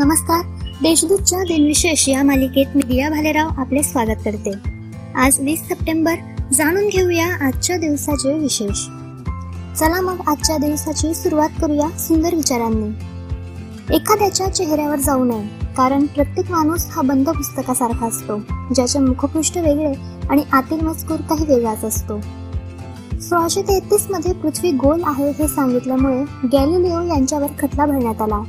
नमस्कार. देशदूतच्या दिनविशेष या मालिकेत मी दिया भालेराव आपले स्वागत करते. आज वीस सप्टेंबर. जाणून घेऊया आजच्या दिवसाचे विशेष. चला मग आजच्या दिवसाची सुरुवात करूया सुंदर विचारांनी. एखाद्याच्या चेहऱ्यावर जाऊ नये कारण प्रत्येक माणूस हा बंद पुस्तकासारखा असतो ज्याचे मुखपृष्ठ वेगळे आणि आतील मजकूर काही वेगळाच असतो. सोळाशे तेहतीसमध्ये पृथ्वी गोल आहे हे सांगितल्यामुळे गॅलिलिओ यांच्यावर खटला भरण्यात आला.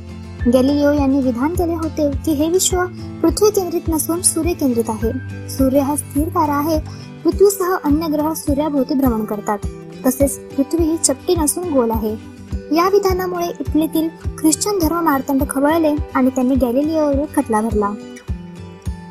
गॅलिलिओ यांनी विधान केले होते की हे विश्व पृथ्वी केंद्रित नसून सूर्य केंद्रित आहे. सूर्य हा स्थिर तारा आहे. पृथ्वीसह अन्य ग्रह सूर्याभोवती भ्रमण करतात. तसेच पृथ्वी ही चपटी नसून गोल आहे. या विधानामुळे इटलीतील ख्रिश्चन धर्म मार्तंड खवळले आणि त्यांनी गॅलिलिओवर खटला भरला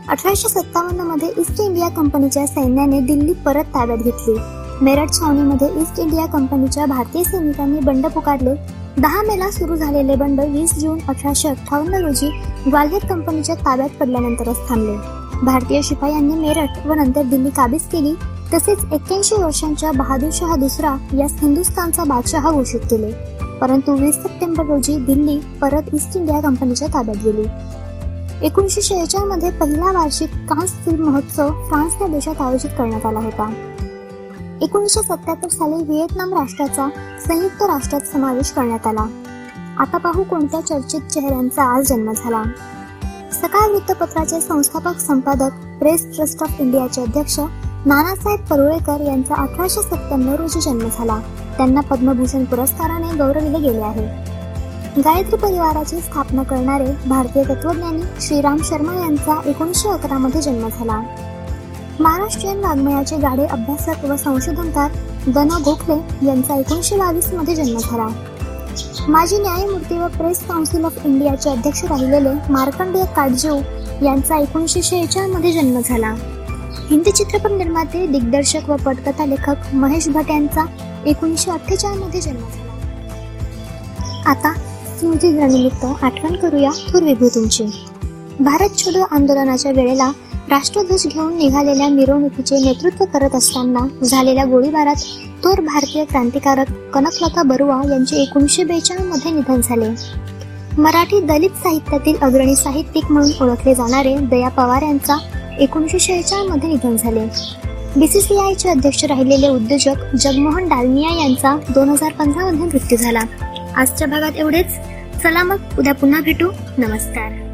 अठराशे सत्तावन्नमध्ये ईस्ट इंडिया कंपनीच्या सैन्याने दिल्ली परत ताब्यात घेतली. मेरठ छावणीमध्ये ईस्ट इंडिया कंपनीच्या भारतीय सैनिकांनी बंड पुकारले. दहा मेला सुरू झालेले बंड वीस जून अठराशे अठ्ठावन्न रोजी ग्वाल्हेर कंपनीच्या ताब्यात पडल्यानंतरच थांबले. भारतीय शिपायांनी मेरठ व नंतर दिल्ली काबीज केली तसेच एक्क्याऐंशी वर्षांच्या बहादूर शहा दुसरा यास हिंदुस्थानचा बादशहा घोषित केले. परंतु वीस सप्टेंबर रोजी दिल्ली परत ईस्ट इंडिया कंपनीच्या ताब्यात गेली. एकोणीसशे शेहेचाळमध्ये पहिला वार्षिक कांस फिल्म महोत्सव फ्रान्स या देशात आयोजित करण्यात आला होता. एकोणीसशे सत्याहत्तर साली व्हिएतनाम राष्ट्राचा संयुक्त राष्ट्रात समावेश करण्यात आला. आता पाहू कोणत्या चर्चित चेहऱ्यांचा आज जन्म झाला. सकाळ वृत्तपत्राचे संस्थापक संपादक प्रेस ट्रस्ट ऑफ इंडियाचे अध्यक्ष नानासाहेब परुळेकर यांचा अठराशे सत्त्याण्णव रोजी जन्म झाला. त्यांना पद्मभूषण पुरस्काराने गौरवले गेले आहे. गायत्री परिवाराची स्थापना करणारे भारतीय तत्वज्ञानी श्रीराम शर्मा यांचा एकोणीसशे अकरा मध्ये जन्म झाला. महाराष्ट्रीयन वाङ्मयाचे गाडे अभ्यासक व संशोधनकार दन गोखले यांचा एकोणीसशे बावीसमध्ये जन्म झाला. माजी न्यायमूर्ती व प्रेस काउन्सिल ऑफ इंडियाचे अध्यक्ष राहिलेले मार्कंडेय काटजू यांचा एकोणीसशे शेहेचाळमध्ये जन्म झाला. हिंदी चित्रपट निर्माते दिग्दर्शक व पटकथा लेखक महेश भट यांचा एकोणीसशे अठ्ठेचाळमध्ये जन्म झाला. आता स्मृती दिनानिमित्त आठवण करूया थोर भारत छोडो आंदोलनाच्या वेळेला राष्ट्रध्वज घेऊन निघालेल्या मिरवणुकीचे नेतृत्व करत असताना झालेल्या गोळीबारात थोर भारतीय क्रांतिकारक कनकलता बरुआ यांचे एकोणीसशे बेचाळीसमध्ये निधन झाले. मराठी दलित साहित्यातील अग्रणी साहित्यिक म्हणून ओळखले जाणारे दया पवार यांचा एकोणीसशे शेहेचाळीसमध्ये निधन झाले. बीसीसीआयचे अध्यक्ष राहिलेले उद्योजक जगमोहन डालमिया यांचा दोन हजार पंधरा मध्ये मृत्यू झाला. आजच्या भागात एवढेच. चला मग उद्या पुन्हा भेटू. नमस्कार.